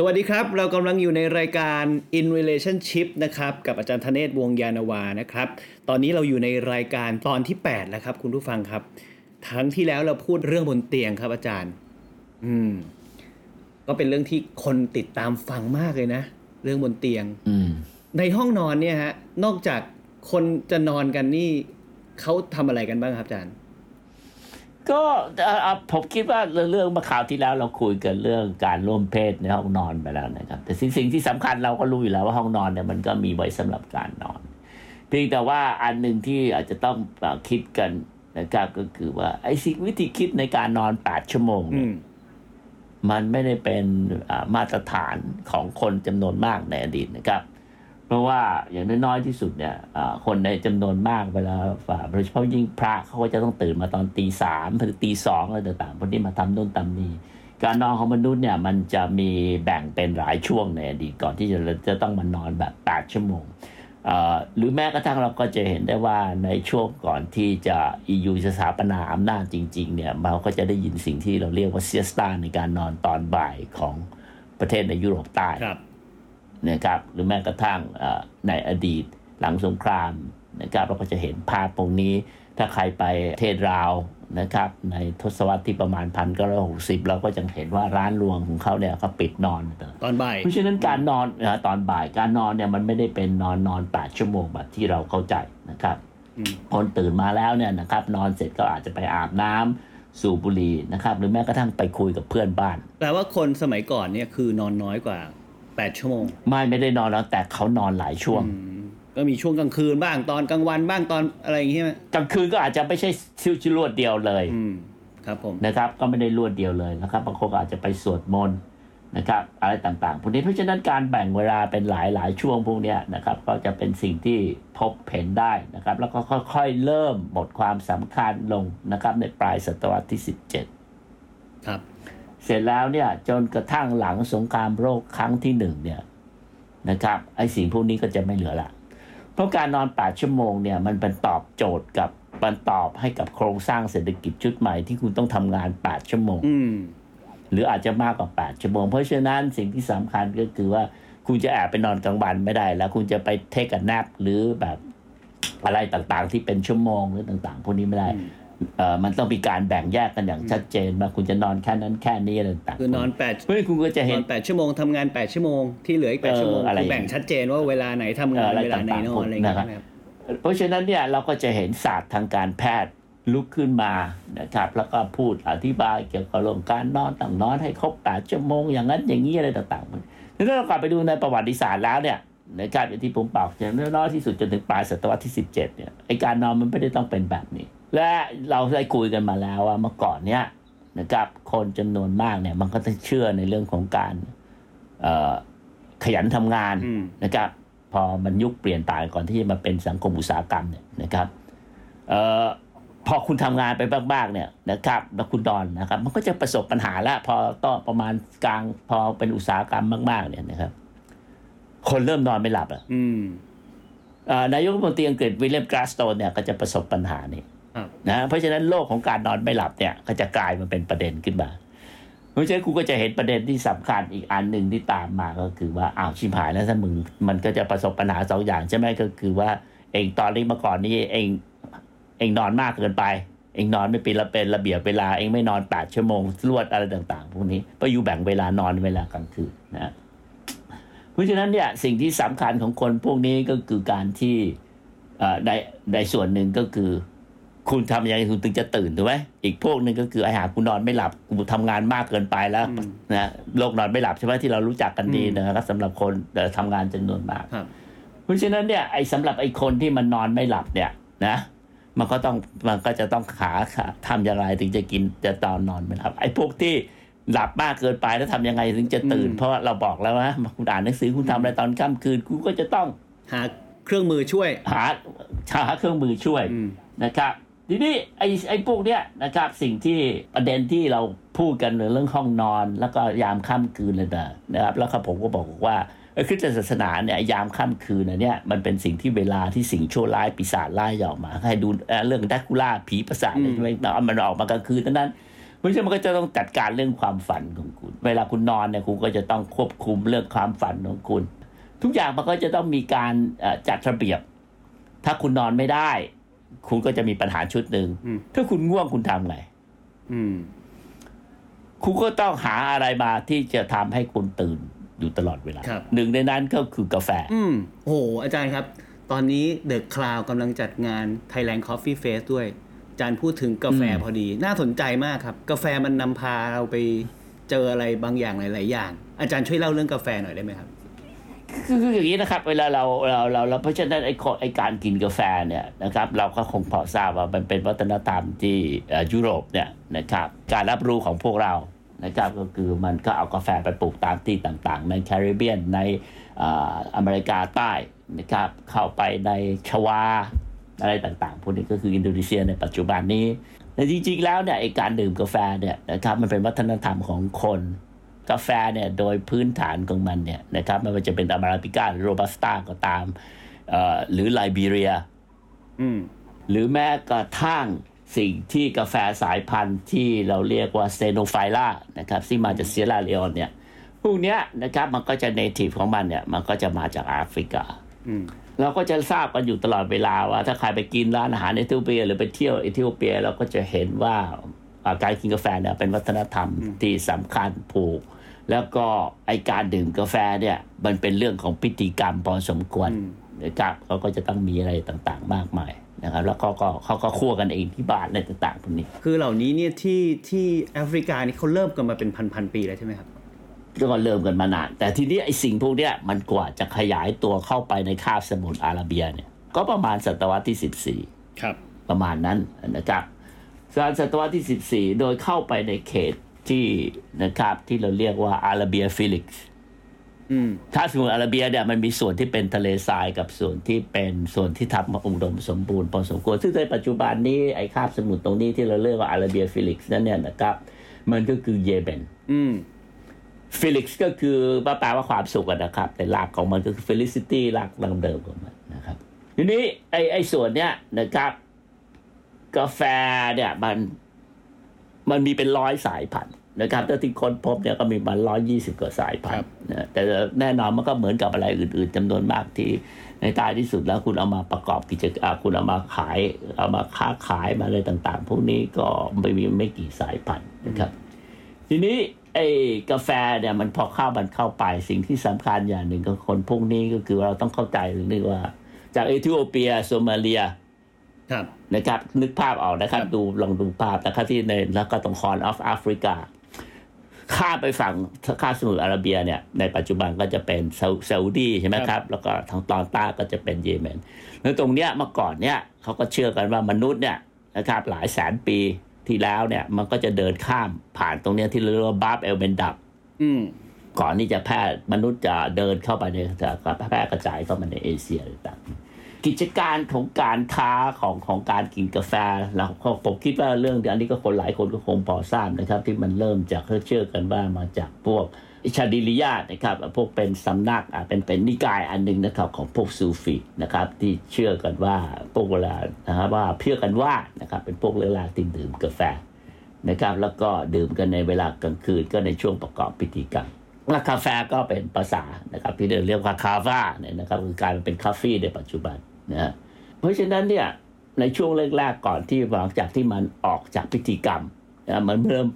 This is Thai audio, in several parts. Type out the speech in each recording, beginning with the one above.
สวัสดีครับ เรากำลังอยู่ในรายการ In Relationship นะครับ กับอาจารย์ธเนศวงศ์ยานนาวานะครับ ตอนนี้เราอยู่ในรายการตอนที่ 8 แล้วครับ คุณผู้ฟังครับ ทั้งที่แล้วเราพูดเรื่องบนเตียงครับอาจารย์ อืม ก็เป็นเรื่องที่คนติดตามฟังมากเลยนะ เรื่องบนเตียงอืมในห้องนอนเนี่ยฮะ นอกจากคนจะนอนกันนี่เขาทำอะไรกันบ้างครับอาจารย์ ก็เอ่ออะผมคิดว่าเรื่องเมื่อคราวที่แล้วเราคุยกันเรื่องการร่วมเพศในห้องนอนไปแล้วนะครับ แต่สิ่งสิ่งที่สำคัญเราก็รู้อยู่แล้วว่าห้องนอนเนี่ยมันก็มีไว้สำหรับการนอน เพียงแต่ว่าอันหนึ่งที่อาจจะต้องเอ่อคิดกันนะครับก็คือว่าไอ้สิ่งวิธีคิดในการนอน8ชั่วโมงอืเนี่ยมมันไม่ได้เป็นอ่ามาตรฐานของคนจำนวนมากในอดีตนะครับ เพราะว่าอย่างน้อยที่สุดเนี่ยคนในจำนวนมากเวลาฝ่าโดยเฉพาะยิ่งพระเขาก็จะต้องตื่นมาตอนตีสามหรือตีสองอะไรต่างๆพวกนี้มาทำนู่นทำนี่การนอนของมนุษย์เนี่ยมันจะมีแบ่งเป็นหลายช่วงในอดีตก่อนที่จะจะต้องมานอนแบบ 8 ชั่วโมงหรือแม้กระทั่งเราก็จะเห็นได้ว่าในช่วงก่อนที่จะ EU จะสถาปนาอำนาจจริง ๆ เนี่ยเราก็จะได้ยินสิ่งที่เราเรียกว่าเซียสตาในการนอนตอนบ่ายของประเทศในยุโรปใต้ครับ นะครับหรือแม้กระทั่งเอ่อในอดีตหลังสงครามนะครับเราก็จะเห็นภาพตรงนี้ ถ้าใครไปประเทศราวนะครับในทศวรรษที่ประมาณพันเก้าร้อยหกสิบเราก็จะเห็นว่าร้านรวงของเขาเนี่ยเขาปิดนอนตอนบ่ายเพราะฉะนั้นการนอนนะตอนบ่ายการนอนเนี่ยมันไม่ได้เป็นนอนนอนแปดชั่วโมงแบบที่เราเข้าใจนะครับอืมคนตื่นมาแล้วเนี่ยนะครับนอนเสร็จก็อาจจะไปอาบน้ำสูบบุหรี่นะครับหรือแม้กระทั่งไปคุยกับเพื่อนบ้านแปลว่าคนสมัยก่อนเนี่ยคือนอนน้อยกว่า 8ชั่วโมง ไม่ไม่ได้นอนแล้วแต่เขานอนหลายช่วงอืมก็มีช่วงกลางคืนบ้างตอนกลางวันบ้างตอนอะไรอย่างเงี้ยไหมกลางคืนก็อาจจะไม่ใช่ชิวชิรวดเดียวเลยอืมครับผมนะครับก็ไม่ได้รวดเดียวเลยนะครับบางคนก็อาจจะไปสวดมนต์นะครับ อะไรต่างๆพวกนี้เพราะฉะนั้นการแบ่งเวลาเป็นหลายหลายๆช่วงพวกเนี้ยนะครับ ก็จะเป็นสิ่งที่พบเห็นได้นะครับ แล้วก็ค่อยๆเริ่มหมดความสำคัญลงนะครับ ในปลายศตวรรษที่ 17 ครับ เสร็จแล้วเนี่ยจนกระทั่งหลังสงครามโลกครั้งที่หนึ่งเนี่ยนะครับไอ้สิ่งพวกนี้ก็จะไม่เหลือละเพราะการนอน8ชั่วโมงเนี่ยมันเป็นตอบโจทย์กับมันตอบให้กับโครงสร้างเศรษฐกิจชุดใหม่ที่คุณต้องทำงาน8ชั่วโมงมหรืออาจจะมากกว่า8ชั่วโมง เพราะฉะนั้นสิ่งที่สำคัญก็คือว่าคุณจะแอบไปนอนกลางวันไม่ได้ แล้วคุณจะไปเทคกับแนปหรือแบบอะไรต่างๆ ที่เป็นชั่วโมงหรือต่าง ๆ พวกนี้ไม่ได้ มเอ่อมันต้องมีการแบ่งแยกกันอย่างชัดเจนว่าคุณจะนอนแค่นั้นแค่นี้อะไรต่างๆคือนอนแปดเพราะฉะนั้นคุณก็จะนเห็อนนแปดชั่วโมงทำงานแปดชั่วโมงที่เหลืออีกแปดเออชั่วโมงอะไรคือแบ่งชัดเจนว่าเวลาไหนทำงานเอออะไรเวลาไหนนอนอะไรอย่างเงี้ยต่างๆใช่ไหมครับเพราะฉะนั้นเนี่ยเราก็จะเห็นศาสตร์ทางการแพทย์ลุกขึ้นมานะครับแล้วก็พูดอธิบายเกี่ยวกับเรื่องการนอนต้องนอนให้ครบแปดชั่วโมงอย่างนั้นอย่างนี้อะไรต่างๆมันถ้าเรากลับไปดูในประวัติศาสตร์แล้วเนี่ยนะครับอย่างที่ผมบอกอย่างน้อยที่สุดจนถึงปลายศตวรรษที่ 17เนี่ยไอการนอนมันไม่ได้ต้องเป็นแบบนี้ และเราได้คุยกันมาแล้วว่าเมื่อก่อนเนี่ยนะครับคนจำนวนมากเนี่ย มันก็จะเชื่อในเรื่องของการเอ่อขยันทำงานอืมนะครับ พอมันยุคเปลี่ยนไปก่อนที่จะมาเป็นสังคมอุตสาหกรรมเนี่ยนะครับเอ่อพอคุณทำงานไปบ้างๆเนี่ยนะครับแล้วคุณนอนนะครับ มันก็จะประสบปัญหาแล้วพอต่อประมาณกลางพอเป็นอุตสาหกรรมมาก ๆ เนี่ยนะครับ คนเริ่มนอนไม่หลับอะอืมเอ่อนายกรัฐมนตรีอังกฤษวิลเลียมกราสโตนเนี่ยก็จะประสบปัญหานี้ครับ นะเพราะฉะนั้นโลกของการนอนไม่หลับเนี่ย ก็จะกลายมาเป็นประเด็นขึ้นมาเพราะฉะนั้นกูก็จะเห็นประเด็นที่สำคัญอีกอันหนึ่งที่ตามมาก็คือว่าอ้าวชิมหายแล้วถ้ามึงมันก็จะประสบปัญหาสองอย่างใช่ไหมก็คือว่า เองตอนนี้เมื่อก่อนนี้เองเองนอนมากเกินไป เองนอนไม่เป็นระเป็นระเบียบเวลาเองไม่นอนแปดชั่วโมงรวดอะไรต่าง ๆ พวกนี้เพราะอยู่แบ่งเวลานอนเวลากลางคืนนะเพราะฉะนั้นเนี่ยสิ่งที่สำคัญของคนพวกนี้ก็คือการที่ในในส่วนหนึ่งก็คือ คุณทำยังไงคุณถึงจะตื่นถูกไหมอีกพวกหนึ่งก็คือไอ้หากูนอนไม่หลับกูทำงานมากเกินไปแล้วอืมนะโรคนอนไม่หลับใช่ไหมที่เรารู้จักกันดีอืมนะครับสำหรับคนเอ่อทำงานจำนวนมากครับเพราะฉะนั้นเนี่ยไอ้สำหรับไอ้คนที่มันนอนไม่หลับเนี่ยนะมันก็ต้องมันก็จะต้องขาขาทำอย่างไรถึงจะกินจะตอนนอนไม่หลับไอ้พวกที่หลับมากเกินไปแล้วทำยังไงถึงจะตื่นอืมเพราะว่าเราบอกแล้วนะคุณอ่านหนังสือคุณทำอะไรตอนค่ำคืนคุณก็จะต้องหาเครื่องมือช่วย หาหาเครื่องมือช่วยอืมนะครับ ทีนี้ไอ้ไอ้พวกเนี้ยนะครับสิ่งที่ประเด็นที่เราพูดกันเรื่องห้องนอน แล้วก็ยามค่ำคืนเลยนะนะครับ แล้วก็ผมก็บอกว่าเอ่อคริสตศาสนาเนี่ยยามค่ำคืนน่ะเนี่ยมันเป็นสิ่งที่เวลาที่สิ่งชั่วร้ายปีศาจร้ายออกมา ให้ดูเอ่อเรื่องดักคูล่าผีประสาทอะไรใช่ไหมเอามันออกมากลางคืนเท่านั้นเพราะฉะนั้นมันก็จะต้องจัดการเรื่องความฝันของคุณ เวลาคุณนอนเนี่ยคุณก็จะต้องควบคุมเรื่องความฝันของคุณ ทุกอย่างมันก็จะต้องมีการเอ่อจัดระเบียบ ถ้าคุณนอนไม่ได้ คุณก็จะมีปัญหาชุดหนึ่งอืมถ้าคุณง่วงคุณทำไงอืมคุณก็ต้องหาอะไรมาที่จะทำให้คุณตื่นอยู่ตลอดเวลาครับหนึ่งในนั้นก็คือกาแฟ อืมโอ้โห อาจารย์ครับ ตอนนี้เดอะคลาวกำลังจัดงาน Thailand Coffee Fest ด้วย อาจารย์พูดถึงกาแฟอืมพอดี น่าสนใจมากครับ กาแฟมันนำพาเราไปเจออะไรบางอย่างหลาย ๆ อย่าง อาจารย์ช่วยเล่าเรื่องกาแฟหน่อยได้ไหมครับ คือคืออย่างนี้นะครับ เวลาเราเราเราเราเพราะฉะนั้นไอ้ไอ้การกินกาแฟเนี่ยนะครับ เราก็คงพอทราบว่ามันเป็นวัฒนธรรมที่ยุโรปเนี่ยนะครับ การรับรู้ของพวกเรานะครับก็คือมันก็เอากาแฟไปปลูกตามที่ต่างๆ ในแคริบเบียนในเอ่ออเมริกาใต้นะครับเข้าไปในชวาอะไรต่างๆพวกนี้ก็คืออินโดนีเซียในปัจจุบันนี้แต่จริงๆแล้วเนี่ยไอการดื่มกาแฟเนี่ยนะครับมันเป็นวัฒนธรรมของคน กาแฟเนี่ยโดยพื้นฐานของมันเนี่ยนะครับไม่ว่าจะเป็นอาราบิก้าหรือโรบัสต้าก็ตามเอ่อหรือไลบีเรียอืมหรือแม้กระทั่งสิ่งที่กาแฟสายพันธุ์ที่เราเรียกว่า stenophyllaนะครับที่มาจากเซียร่าเลโอนเนี่ยพวกเนี้ยนะครับมันก็จะ native ของมันเนี่ยมันก็จะมาจากแอฟริกาอืมเราก็จะทราบกันอยู่ตลอดเวลาว่าถ้าใครไปกินร้านอาหารในเอธิโอเปีย หรือไปเที่ยวเอธิโอเปียเราก็จะเห็นว่าอ่าการกินกาแฟเนี่ยเป็นวัฒนธรรมที่สำคัญผูก แล้วก็ไอการดื่มกาแฟเนี่ย มันเป็นเรื่องของพิธีกรรมพอสมควรอืมนะครับเขาก็จะต้องมีอะไรต่างๆ มากมายนะครับ แล้วก็ก็เขาก็คั่วกันเองที่บ้านอะไรต่างๆพวกนี้ คือเหล่านี้เนี่ยที่ที่แอฟริกานี่เขาเริ่มกันมาเป็นพันๆปีแล้วใช่ไหมครับก็เริ่มกันมานาน แต่ทีนี้ไอ้สิ่งพวกเนี้ยมันกว่าจะขยายตัวเข้าไปในคาบสมุทรอาระเบียเนี่ยก็ประมาณศตวรรษที่ 14 ครับ ประมาณนั้นนะครับศตวรรษที่ 14 โดยเข้าไปในเขต ที่นะครับที่เราเรียกว่า Arabia Felix ถ้าสมมติอาราเบียเนี่ยมันมีส่วนที่เป็นทะเลทรายกับส่วนที่เป็นส่วนที่ทำมาอุดมสมบูรณ์พอสมควรซึ่งในปัจจุบันนี้ไอ้คาบสมุทรตรงนี้ที่เราเรียกว่า Arabia Felix นั่นเนี่ยนะครับ มันก็คือเยเมน Felix ก็คือแปลว่าความสุขนะครับ แต่หลักของมันก็คือ felicity หลักดังเดิมของมันนะครับ ทีนี้ไอ้ไอ้ส่วนเนี้ยนะครับ กาแฟเนี่ยมันมันมีเป็นร้อยสายพันธุ์นะครับถ้าที่ค้นพบเนี่ยก็มีมาร้อยยี่สิบกว่าสายพันธุ์ครัธุ์บนะแต่แน่นอนมันก็เหมือนกับอะไรอื่น ๆจำนวนมากที่ในท้ายที่สุดแล้วคุณเอามาประกอบกิจการคุณเอามาขายเอามาค้าขายมาอะไรต่างๆ พวกนี้ก็ไม่มีไม่กี่สายพันธุ์นะครับ ทีนี้ไอ้กาแฟเนี่ยมันพอเข้ามันเข้าไปสิ่งที่สำคัญอย่างหนึ่งของคนพวกนี้ก็คือว่าเราต้องเข้าใจเรื่องนี้ว่า จากเอธิโอเปียโซมาเลียครับนะครับ นึกภาพออกนะครับครับ ดูลองดูภาพนะครับที่ในแล้วก็ตรง Horn of Africa ข้ามไปฝั่งคาบสมุทรอาระเบียเนี่ยในปัจจุบันก็จะเป็นซาซาอุดีใช่ไหมครับ แล้วก็ทางตอนใต้ก็จะเป็นเยเมนแล้วตรงเนี้ยเมื่อก่อนเนี่ยเขาก็เชื่อกันว่ามนุษย์เนี่ยนะครับหลายแสนปีที่แล้วเนี่ยมันก็จะเดินข้ามผ่านตรงเนี้ยที่เรียกว่าบาบเอลเบนดับอืมก่อนที่จะแพร่มนุษย์จะเดินเข้าไปในจะแพร่กระจายเข้ามาในเอเชียต่างๆ กิจการของการค้าของของการกินกาแฟแล้วผมคิดว่าเรื่องอันนี้ก็คนหลายคนก็คงพอทราบนะครับ ที่มันเริ่มจากเชื่อกันว่ามาจากพวกอิชาดิลิยานะครับพวกเป็นสำนักเป็นเป็นนิกายอันหนึ่งนะครับของพวกซูฟีนะครับที่เชื่อกันว่าพวกเวลานะครับว่าเชื่อกันว่านะครับเป็นพวกเวลาที่ดื่มกาแฟนะครับแล้วก็ดื่มกันในเวลากลางคืนก็ในช่วงประกอบพิธีกรรมและกาแฟก็เป็นภาษานะครับที่เรียกว่าคาฟ่าเนี่ยนะครับคือกลายเป็นคาเฟ่ในปัจจุบัน นะฮะเพราะฉะนั้นเนี่ยในช่วงแรกๆก่อนที่หลังจากที่มันออกจากพิธีกรรมนะมันเริ่ม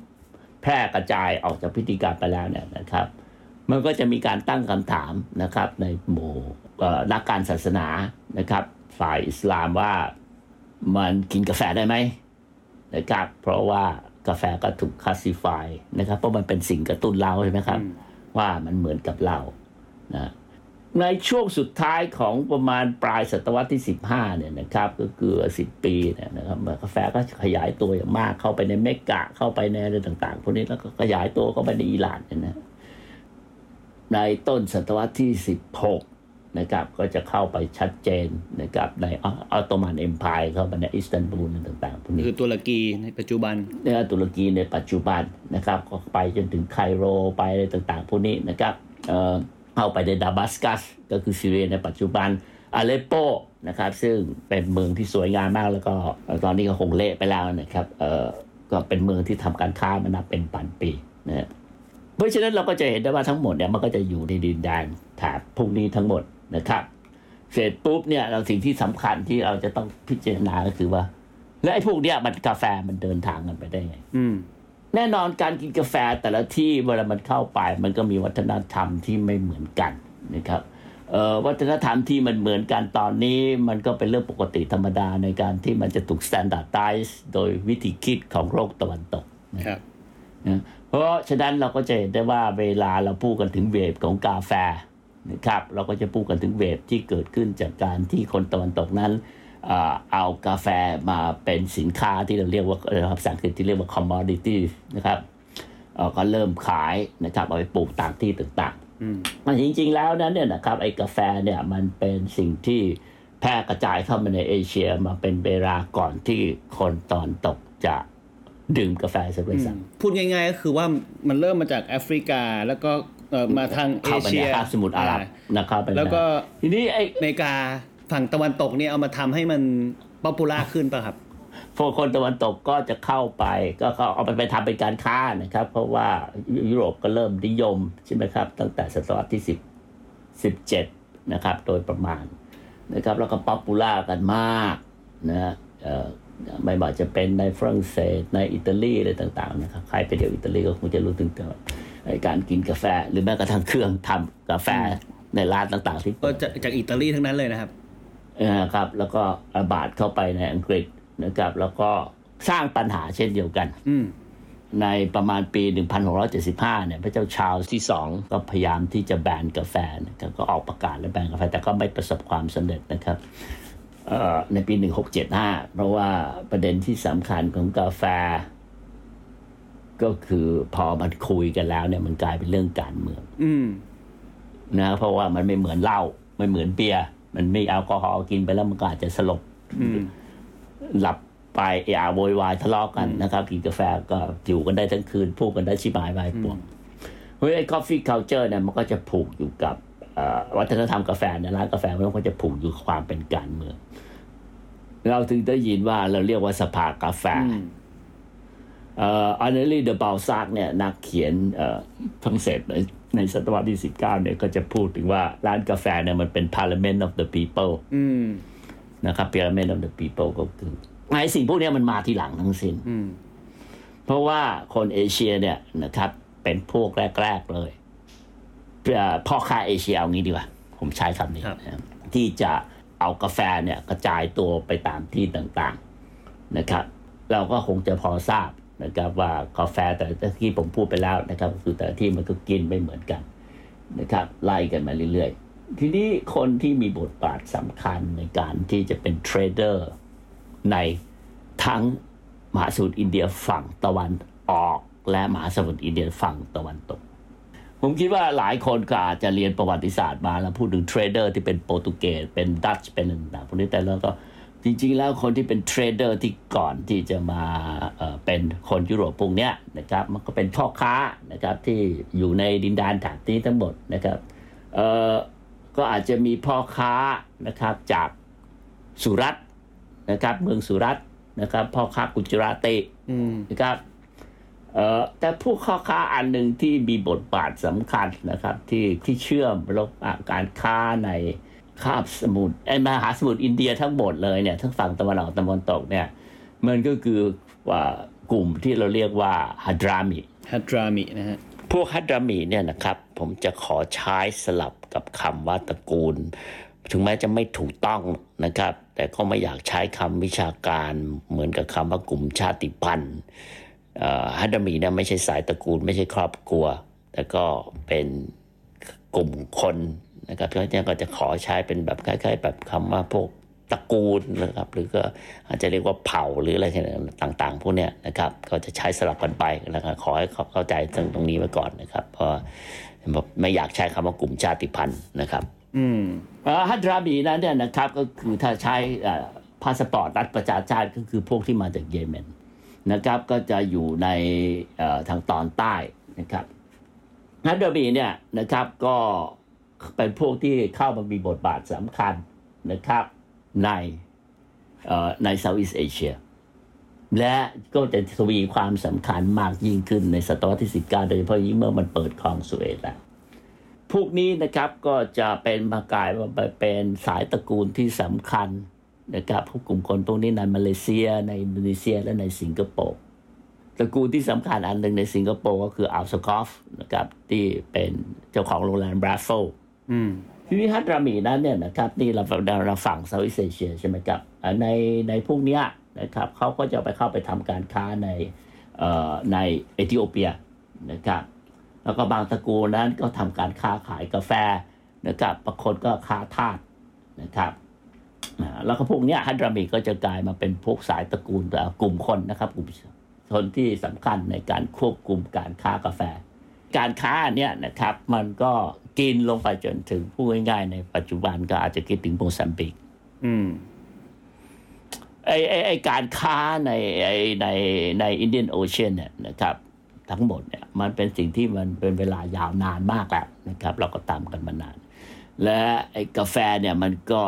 แพร่กระจายออกจากพิธีกรรมไปแล้วเนี่ยนะครับ มันก็จะมีการตั้งคำถามนะครับ ในหมู่เอ่อนักการศาสนานะครับ ฝ่ายอิสลามว่ามันกินกาแฟได้ไหมนะครับ เพราะว่ากาแฟก็ถูกคลาสสิฟายนะครับ เพราะมันเป็นสิ่งกระตุ้นเราใช่ไหมครับอืมว่ามันเหมือนกับเรานะ ในช่วงสุดท้ายของประมาณปลายศตวรรษที่ 15เนี่ยนะครับ ก็คือ10 ปีเนี่ยนะครับกาแฟก็ขยายตัวอย่างมากเข้าไปในเมกะเข้าไปในอะไรต่าง ๆ พวกนี้แล้วก็ขยายตัวเข้าไปในอิหร่านเนี่ยนะในต้นศตวรรษที่ 16 นะครับ ก็จะเข้าไปชัดเจนนะครับในออตโตมันเอ็มพายเข้าไปในอิสตันบูลต่างๆพวกนี้คือตุรกีในปัจจุบันเนี่ยตุรกีในปัจจุบันนะครับ ก็ไปจนถึงไคโรไปอะไรต่าง ๆ พวกนี้นะครับเอ่อ เข้าไปในดามัสกัส ก็คือซีเรียในปัจจุบันอาเลปโปนะครับซึ่งเป็นเมืองที่สวยงามมากแล้วก็ตอนนี้ก็คงเละไปแล้วนะครับเออก็เป็นเมืองที่ทำการค้ามานับเป็นพันปีนะฮะเพราะฉะนั้นเราก็จะเห็นได้ว่าทั้งหมดเนี่ยมันก็จะอยู่ในดินแดนแถบพวกนี้ทั้งหมดนะครับเสร็จปุ๊บเนี่ยเราสิ่งที่สำคัญที่เราจะต้องพิจารณาก็คือว่า แล้วไอ้พวกเนี้ยมันกาแฟมันเดินทางกันไปได้ไง อืม แน่นอนการกินกาแฟแต่ละที่เวลามันเข้าไป มันก็มีวัฒนธรรมที่ไม่เหมือนกันนะครับเอ่อวัฒนธรรมที่มันเหมือนกันตอนนี้มันก็เป็นเรื่องปกติธรรมดาในการที่มันจะถูก standardize โดยวิธีคิดของโลกตะวันตกครับนะเพราะฉะนั้นเราก็จะเห็นได้ว่าเวลาเราพูดกันถึงเวฟของกาแฟนะครับเราก็จะพูดกันถึงเวฟที่เกิดขึ้นจากการที่คนตะวันตกนั้น เอ่อเอากาแฟมาเป็นสินค้าที่เราเรียกว่าเอ่อภาษาอังกฤษที่เรียกว่า commodity นะครับเอ่อก็เริ่มขายนะครับเอาไปปลูกตามที่ต่างๆอืมมันจริงๆแล้วนั้นเนี่ยนะครับไอ้กาแฟเนี่ยมันเป็นสิ่งที่แพร่กระจายเข้ามาในเอเชียมาเป็นเวลาก่อนที่คนตะวันตกจะดื่มกาแฟสักด้วยซ้ำพูดง่ายๆก็คือว่ามันเริ่มมาจากแอฟริกาแล้วก็เอ่อมาทางเอเข้าไปในคาบสมุทรอาหรับนะครับไปแล้วก็ทีนี้ไอ้อเมริกา ฝั่งตะวันตกเนี่ยเอามาทำให้มัน popular ขึ้นป่ะครับพวกคนตะวันตกก็จะเข้าไป ก็เขาเอาไปไปทำเป็นการค้านะครับ เพราะว่ายุโรปก็เริ่มนิยมใช่ไหมครับ ตั้งแต่ศตวรรษที่สิบสิบเจ็ดนะครับ โดยประมาณนะครับ แล้วก็ popular กันมากนะเอ่อไม่ว่าจะเป็นในฝรั่งเศสในอิตาลีอะไรต่างๆนะครับ ใครไปเที่ยวอิตาลีก็คงจะรู้ถึงไอ้การกินกาแฟ หรือแม้กระทั่งเครื่องทำกาแฟในร้านต่างๆที่ก็จากจากอิตาลีทั้งนั้นเลยนะครับ นะครับ แล้วก็ระบาดเข้าไปในอังกฤษนะครับ แล้วก็สร้างปัญหาเช่นเดียวกันอืมในประมาณปี 1675 เนี่ย พระเจ้าชาร์ลส์ที่สองก็พยายามที่จะแบนกาแฟนะครับก็ออกประกาศและแบนกาแฟ แต่ก็ไม่ประสบความสำเร็จนะครับเอ่อในปี 1675 เพราะว่าประเด็นที่สำคัญของกาแฟ ก็คือพอมันคุยกันแล้วเนี่ยมันกลายเป็นเรื่องการเมืองอืมนะเพราะว่ามันไม่เหมือนเหล้าไม่เหมือนเบียร์ มันไม่แอลกอฮอล์กินไปแล้วมันก็อาจจะสลบอืมหลับไปเอะอะโวยวายทะเลาะกันนะครับกินกาแฟก็อยู่กันได้ทั้งคืนพูดกันได้ชิบหายไปปวงเพราะไอ้ coffee culture เนี่ยมันก็จะผูกอยู่กับเอ่อวัฒนธรรมกาแฟในร้านกาแฟมันก็จะผูกอยู่กับความเป็นการเมืองเราถึงได้ยินว่าเราเรียกว่าสภากาแฟอืมเอ่ออันเนลีเดบาลซากเนี่ยนักเขียนเอ่อฝรั่งเศส ในในศตวรรษที่ 19เนี่ยก็จะพูดถึงว่าร้านกาแฟเนี่ยมันเป็น parliament of the people อืมนะครับ parliament of the people ก็คือไอ้สิ่งพวกเนี้ยมันมาทีหลังทั้งสิ้นอืมเพราะว่าคนเอเชียเนี่ยนะครับ เป็นพวกแรก ๆ เลยเอ่อพ่อค้าเอเชียเอางี้ดีกว่า ผมใช้คำนี้ครับนะครับที่จะเอากาแฟเนี่ยกระจายตัวไปตามที่ต่างๆนะครับ เราก็คงจะพอทราบ นะครับว่ากาแฟแต่ละที่ผมพูดไปแล้วนะครับคือแต่ละที่มันก็กินไม่เหมือนกันนะครับไล่กันมาเรื่อยๆ ทีนี้คนที่มีบทบาทสำคัญในการที่จะเป็นเทรดเดอร์ในทั้งมหาสมุทรอินเดียฝั่งตะวันออก และมหาสมุทรอินเดียฝั่งตะวันตก ผมคิดว่าหลายคนก็อาจจะเรียนประวัติศาสตร์มาแล้วพูดถึง trader ที่เป็นโปรตุเกสเป็นดัตช์เป็นอะไรต่างๆพวกนี้แต่แล้วก็ จริงๆแล้วคนที่เป็น trader ที่ก่อนที่จะมาเป็นคนยุโรปพวกเนี้ยนะครับมันก็เป็นพ่อค้านะครับที่อยู่ในดินแดนแถบนี้ทั้งหมดนะครับเออก็อาจจะมีพ่อค้านะครับจากสุรัตน์นะครับเมืองสุรัตน์นะครับพ่อค้ากุจราตินะครับเออแต่ผู้ค้าค้าอันหนึ่งที่มีบทบาทสำคัญนะครับ ที่ที่เชื่อมระหว่างการค้าใน คาบสมุทรไอ้มหาสมุทรอินเดียทั้งหมดเลยเนี่ยทั้งฝั่งตะวันออกตะวันตกเนี่ยมันก็คือว่ากลุ่มที่เราเรียกว่าฮัดรามิฮัตรามินะฮะพวกฮัดรามีเนี่ยนะครับ ผมจะขอใช้สลับกับคำว่าตระกูล ถึงแม้จะไม่ถูกต้องนะครับ แต่ก็ไม่อยากใช้คำวิชาการเหมือนกับคำว่ากลุ่มชาติพันธุ์เอ่อฮัดรามีเนี่ยไม่ใช่สายตระกูล ไม่ใช่ครอบครัว แต่ก็เป็นกลุ่มคน นะครับเพราะฉะนั้นก็จะขอใช้เป็นแบบคล้ายๆ แบบคำว่าพวกตระกูลนะครับหรือก็อาจจะเรียกว่าเผ่าหรืออะไรต่างๆ พวกเนี้ยนะครับก็จะใช้สลับกันไปนะครับขอให้เข้าใจตรงนี้ไว้ก่อนนะครับเพราะไม่อยากใช้คำว่ากลุ่มชาติพันธุ์นะครับอืมฮัดรามีนั้นเนี่ยนะครับก็คือถ้าใช้พาสปอร์ตรัฐประชาชาติก็คือพวกที่มาจากเยเมนนะครับก็จะอยู่ในทางตอนใต้นะครับฮัดรามีเนี่ยนะครับก็ เป็นพวกที่เข้ามามีบทบาทสำคัญนะครับในในเซาท์อีสเอเชียและก็จะทวีความสำคัญมากยิ่งขึ้นในศตวรรษที่ 19 โดยเฉพาะยิ่งเมื่อมันเปิดคลองสุเอตแล้วพวกนี้นะครับก็จะเป็นมากลายมาเป็นสายตระกูลที่สำคัญนะครับพวกกลุ่มคนพวกนี้ในมาเลเซีย ในอินโดนีเซียและในสิงคโปร์ตระกูลที่สำคัญอันหนึ่งในสิงคโปร์ก็คืออัลสกอฟนะครับที่เป็นเจ้าของโรงแรมบราโฟ พิพิธภัณฑ์รามีนั้นเนี่ยนะครับนี่เราเราฝั่งเซาท์อีสเอเชียใช่ไหมครับในในพวกเนี้ยนะครับเขาก็จะไปเข้าไปทำการค้าในในเอธิโอเปียนะครับแล้วก็บางตระกูลนั้นก็ทำการค้าขายกาแฟนะครับบางคนก็ค้าทาสนะครับแล้วก็พวกนี้ฮัตรามิก็จะกลายมาเป็นพวกสายตระกูลกลุ่มคนนะครับกลุ่มชนที่สำคัญในการควบคุมการค้ากาแฟ การค้าเนี่ยนะครับมันก็กินลงไปจนถึงพูดง่ายๆในปัจจุบันก็อาจจะคิดถึงโมซัมบิกไอไอไอการค้าในไอในใน Indian Ocean เนี่ยนะครับ ทั้งหมดเนี่ยมันเป็นสิ่งที่มันเป็นเวลายาวนานมากแล้วนะครับ เราก็ตามกันมานาน และไอ้กาแฟเนี่ยมันก็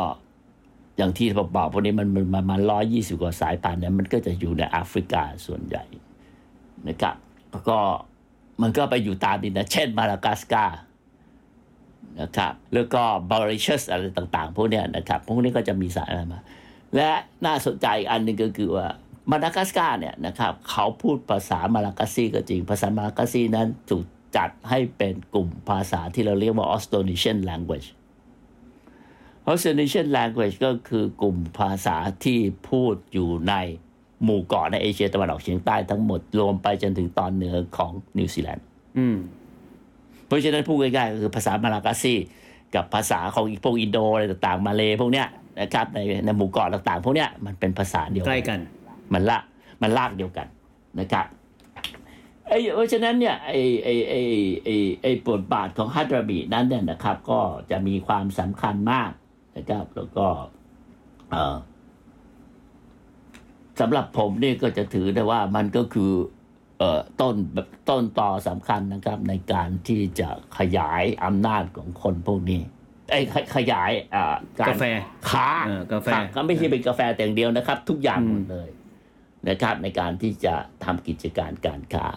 อย่างที่ผมบอกพวกนี้มันมันมามาร้อยยี่สิบกว่าสายพันธุ์เนี่ยมันก็จะอยู่ในแอฟริกาส่วนใหญ่นะครับแล้วก็ มันก็ไปอยู่ตามดินนะเช่นมาลากัสกานะครับแล้วก็บาริชัสอะไรต่างๆ พวกนี้นะครับ พวกนี้ก็จะมีสารอะไรมา และน่าสนใจอันหนึ่งก็คือว่ามาดากัสการ์เนี่ยนะครับเขาพูดภาษามาลากัสซีก็จริง ภาษามาลากัสซีนั้นถูกจัดให้เป็นกลุ่มภาษาที่เราเรียกว่า Austronesian language Austronesian language ก็คือกลุ่มภาษาที่พูดอยู่ใน หมู่เกาะในเอเชียตะวันออกเฉียงใต้ทั้งหมดรวมไปจนถึงตอนเหนือของนิวซีแลนด์เพราะฉะนั้นพูดง่ายๆก็คือภาษามาลากัสซีกับภาษาของอีกพวกอินโดอะไรต่างๆ มาเลพวกเนี้ยนะครับในในหมู่เกาะต่างๆ พวกเนี้ยมันเป็นภาษาเดียวใกล้กัน มันละมันลากเดียวกันนะครับไอ้เพราะฉะนั้นเนี่ยไอ้ไอ้ไอ้ไอ้ไอ้บทบาทของฮัตราบีนั้นเนี่ยนะครับ ก็จะมีความสำคัญมากนะครับ แล้วก็ เออ สำหรับผมนี่ก็จะถือได้ว่ามันก็คือเอ่อต้นแบบต้นต่อสำคัญนะครับ ในการที่จะขยายอำนาจของคนพวกนี้ไอ้ขยายอ่ากาแฟค้ากาแฟก็ไม่ใช่เป็นกาแฟแต่อย่างเดียวนะครับ ทุกอย่างหมดเลยนะครับ ในการที่จะทำกิจการการค้า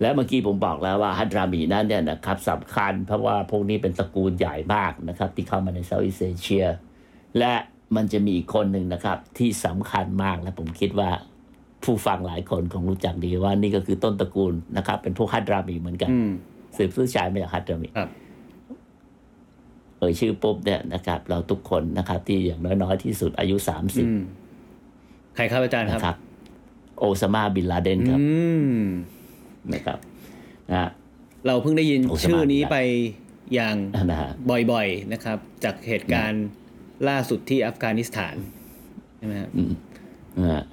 และเมื่อกี้ผมบอกแล้วว่าฮัตรามีนั้นเนี่ยนะครับสำคัญเพราะว่าพวกนี้เป็นตระกูลใหญ่มากนะครับ ที่เข้ามาในเซาท์อีสเอเชีย และ มันจะมีอีกคนหนึ่งนะครับ ที่สำคัญมากและผมคิดว่าผู้ฟังหลายคนคงรู้จักดีว่านี่ก็คือต้นตระกูลนะครับ เป็นพวกฮัตรามีเหมือนกันสืบซื้อชายมาจากฮัตรามีเอ่ยชื่อปุ๊บเนี่ยนะครับ เราทุกคนนะครับ ที่อย่างน้อยๆที่สุดอายุสามสิบใครครับอาจารย์ครับ โอซามาบินลาเดนครับนะครับนะเราเพิ่งได้ยินชื่อนี้ไปอย่างบ่อยๆนะครับ จากเหตุการณ์ ล่าสุดที่อัฟกานิสถานใช่ไหมครับ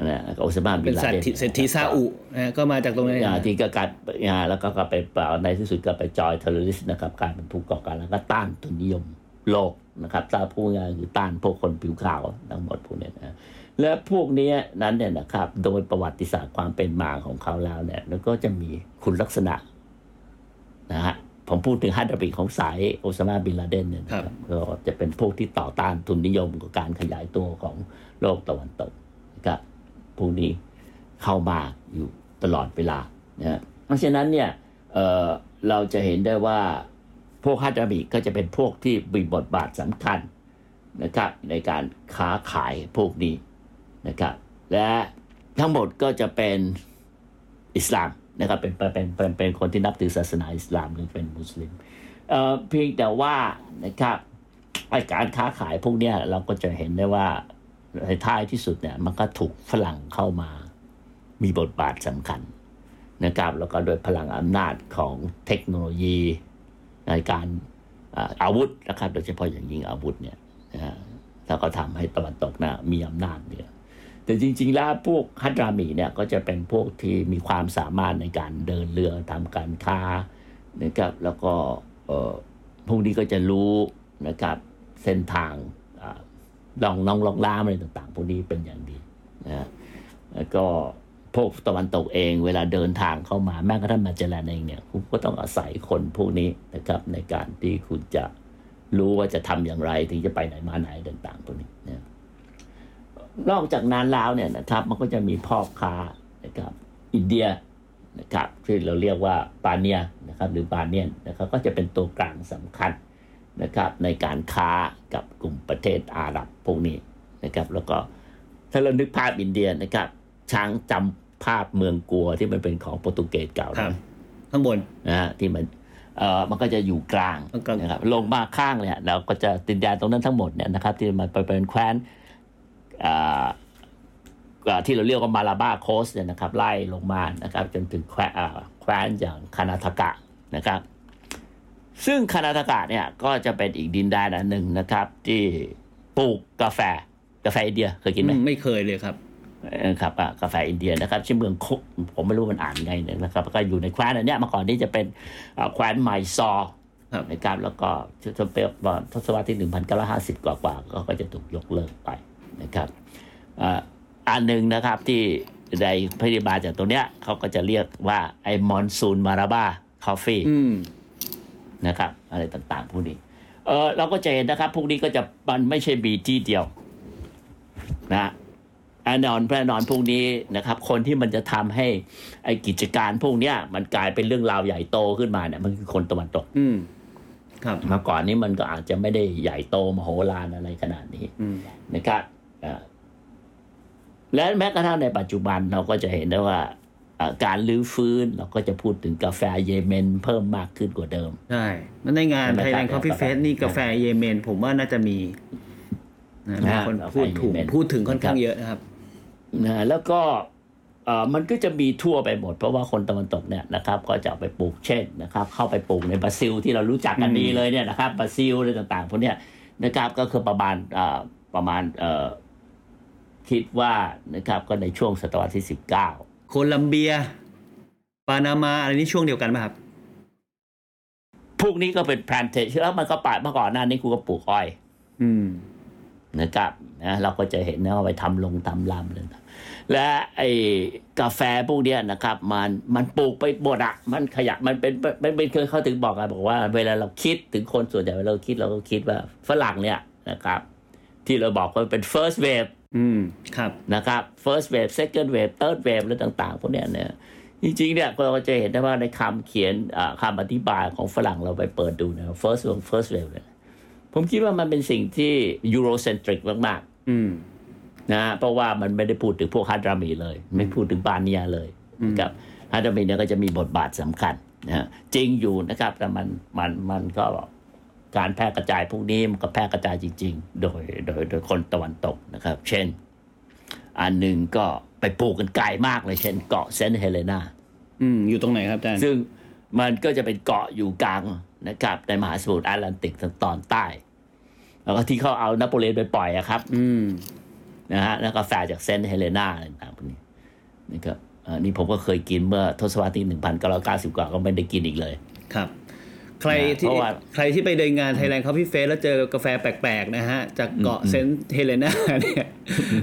นะโอซามาบินลาเดนเศรษฐีซาอุนะก็มาจากตรงนี้ที่ก็การแล้วก็ไปเปล่าในที่สุดก็ไปจอยเทอร์ริสนะครับ การเป็นผู้ก่อการแล้วก็ต้านทุนนิยมโลกนะครับถ้าพูดง่ายคือต้านพวกคนผิวขาวทั้งหมดพวกนี้นะและพวกนี้นั้นเนี่ยนะครับโดยประวัติศาสตร์ความเป็นมาของเขาแล้วเนี่ยแล้วก็จะมีคุณลักษณะนะฮะ ผมพูดถึงฮัตดบิของสายโอซามาบินลาเดนเนี่ยนะครับก็จะเป็นพวกที่ต่อต้านทุนนิยมกับการขยายตัวของโลกตะวันตกนะครับพวกนี้เข้ามาอยู่ตลอดเวลานะเพราะฉะนั้นเนี่ยเเราจะเห็นได้ว่าพวกฮัตดบิก็จะเป็นพวกที่มีบทบาทสำคัญนะครับในการค้าขายพวกนี้นะครับและทั้งหมดก็จะเป็นอิสลาม นะครับเป็นเป็นเป็นเป็นคนที่นับถือศาสนาอิสลามหรือเป็นมุสลิมเอ่อเพียงแต่ว่านะครับไอการค้าขายพวกเนี้ยเราก็จะเห็นได้ว่าในท้ายที่สุดเนี่ยมันก็ถูกฝรั่งเข้ามามีบทบาทสำคัญนะครับแล้วก็โดยพลังอำนาจของเทคโนโลยีในการอาวุธนะครับโดยเฉพาะอย่างยิ่งอาวุธเนี่ยนะฮะแล้วก็ทำให้ตะวันตกนะมีอำนาจเนี่ย แต่จริง ๆ แล้วพวกฮัตรามีเนี่ยก็จะเป็นพวกที่มีความสามารถในการเดินเรือทำการค้านะครับแล้วก็พวกนี้ก็จะรู้นะครับเส้นทางลองน้องลองล่ามอะไรต่าง ๆ พวกนี้เป็นอย่างดีนะแล้วก็พวกตะวันตกเองเวลาเดินทางเข้ามาแม้กระทั่งมาเจริญเองเนี่ยคุณก็ต้องอาศัยคนพวกนี้นะครับในการที่คุณจะรู้ว่าจะทำอย่างไรถึงจะไปไหนมาไหนต่างๆพวกนี้นะ นอกจากนั้นแล้วเนี่ยนะครับ มันก็จะมีพ่อค้านะครับ อินเดียนะครับที่เราเรียกว่าปาเนียนะครับ หรือบาเนียนนะครับก็จะเป็นตัวกลางสำคัญนะครับ ในการค้ากับกลุ่มประเทศอาหรับพวกนี้นะครับ แล้วก็ถ้าเรานึกภาพอินเดียนะครับ ช้างจำภาพเมืองกัวที่มันเป็นของโปรตุเกสเก่าครับนะข้างบนนะฮะที่มันเอ่อมันก็จะอยู่กลางตรงกลางนะครับลงมาข้างเนี่ยเราก็จะติดแดนตรงนั้นทั้งหมดเนี่ยนะครับ ที่มันไปเป็นแคว้นอ่าอ่า ที่เราเรียกว่ามาลาบาโคสเนี่ยนะครับไล่ลงมานะครับจนถึงแคว้นอ่าแคว้นอย่างคานาทากะนะครับ ซึ่งคานาทากะเนี่ยก็จะเป็นอีกดินแดนอันหนึ่งนะครับ ที่ปลูกกาแฟกาแฟอินเดียเคยกินไหมอืมไม่เคยเลยครับนะครับอะกาแฟอินเดียนะครับชื่อเมืองคุผมไม่รู้มันอ่านไงเนี่ยนะครับ ก็อยู่ในแคว้นอันเนี้ยเมื่อก่อนที่จะเป็นอ่าแคว้นไมซอร์ครับนะครับแล้วก็ทศวรรษทศวรรษที่ 1950 กว่ากว่าๆก็จะถูกยกเลิกไป นะครับอ่าอันหนึ่งนะครับที่ในพยาบาลจากตรงเนี้ยเขาก็จะเรียกว่าไอ้ Monsoon Malabar coffee อืมนะครับ อะไรต่างๆพวกนี้ เออเราก็จะเห็นนะครับ พวกนี้ก็จะมันไม่ใช่มีที่เดียว นะแน่นอนแน่นอนพวกนี้นะครับ คนที่มันจะทำให้ไอ้กิจการพวกเนี้ยมันกลายเป็นเรื่องราวใหญ่โตขึ้นมาเนี่ยมันคือคนตะวันตก อืมครับเมื่อก่อนนี้มันก็อาจจะไม่ได้ใหญ่โตมโหฬารอะไรขนาดนี้อืมนะครับเอ่อ และแม้กระทั่งในปัจจุบันเราก็จะเห็นได้ว่าเอ่อการลื้อฟื้นเราก็จะพูดถึงกาแฟเยเมนเพิ่มมากขึ้นกว่าเดิม ใช่แล้วในงานใช่ไหมไทยแลนด์คครัอบฟฟี่เฟสนี่กาแฟเยเมน ผมว่าน่าจะมีนะมีนะคนกาแฟพูดถูกเยเมนพูดถึงค่อนข้างนะครับเยอะนะครับนะแล้วก็เอ่อมันก็จะมีทั่วไปหมด เพราะว่าคนตะวันตกเนี่ยนะครับ ก็จะเอาไปปลูกเช่นนะครับ เข้าไปปลูกในบราซิลที่เรารู้จักกันอืมดีเลยเนี่ยนะครับบราซิลอะไรต่างๆพวกเนี้ยนะครับก็คือประมาณเอ่อประมาณเอ่อ คิดว่านะครับก็ในช่วงศตวรรษที่สิบเก้าโคลัมเบีย ปานามาอะไรนี่ช่วงเดียวกันไหมครับ พวกนี้ก็เป็นแพลนเทชแล้วมันก็ป่าเมื่อก่อนหน้านี้กูก็ปลูกอ้อย อืมนะครับนะเราก็จะเห็นนะว่าไปทำลงทำลำเลยนะและไอ้กาแฟพวกเนี้ยนะครับ มันมันปลูกไปหมดอะมันขยับมันเป็นมันเป็นเคยเขาถึงบอกกันบอกว่า เวลาเราคิดถึงคนส่วนใหญ่เวลาเราคิดเราก็คิดว่าฝรั่งเนี่ยนะครับ ที่เราบอกว่าเป็น first wave อืมครับนะครับ first wave second wave third wave และต่างๆพวกเนี้ยเนี่ยจริงๆเนี่ยเราก็จะเห็นได้ว่าในคำเขียนอ่าคำอธิบายของฝรั่งเราไปเปิดดูนะ first wave first wave เนี่ยผมคิดว่ามันเป็นสิ่งที่ Eurocentric มากๆ อืมนะฮะเพราะว่ามันไม่ได้พูดถึงพวกฮัตรามีเลย ไม่พูดถึงบาเนียเลยนะครับฮัตรามีเนี่ยก็จะมีบทบาทสำคัญนะฮะจริงอยู่นะครับแต่มันมันมันก็ การแพร่กระจายพวกนี้มันก็แพร่กระจายจริง ๆ โดยโดยโดยคนตะวันตกนะครับ เช่น อันหนึ่งก็ไปปลูกกันไกลมากเลยเช่น เกาะเซนต์เฮเลนาอืมอยู่ตรงไหนครับอาจารย์ซึ่งมันก็จะเป็นเกาะอยู่กลางนะครับในมหาสมุทรแอตแลนติกทางตอนใต้ แล้วก็ที่เขาเอานโปเลียนไปปล่อยอะครับ อืมนะฮะแล้วกาแฟจากเซนต์เฮเลนาอะไรต่างๆพวกนี้นะครับเอ่อนี่ผมก็เคยกินเมื่อทศวรรษที่หนึ่งพันเก้าร้อยเก้าสิบกว่าก็ไม่ได้กินอีกเลย ครับ ใครที่เพราะว่าใครที่ไปเดินงาน Thailand Coffee Fest แล้วเจอกาแฟแปลกๆนะฮะ จากเกาะเซนต์เฮเลนาเนี่ย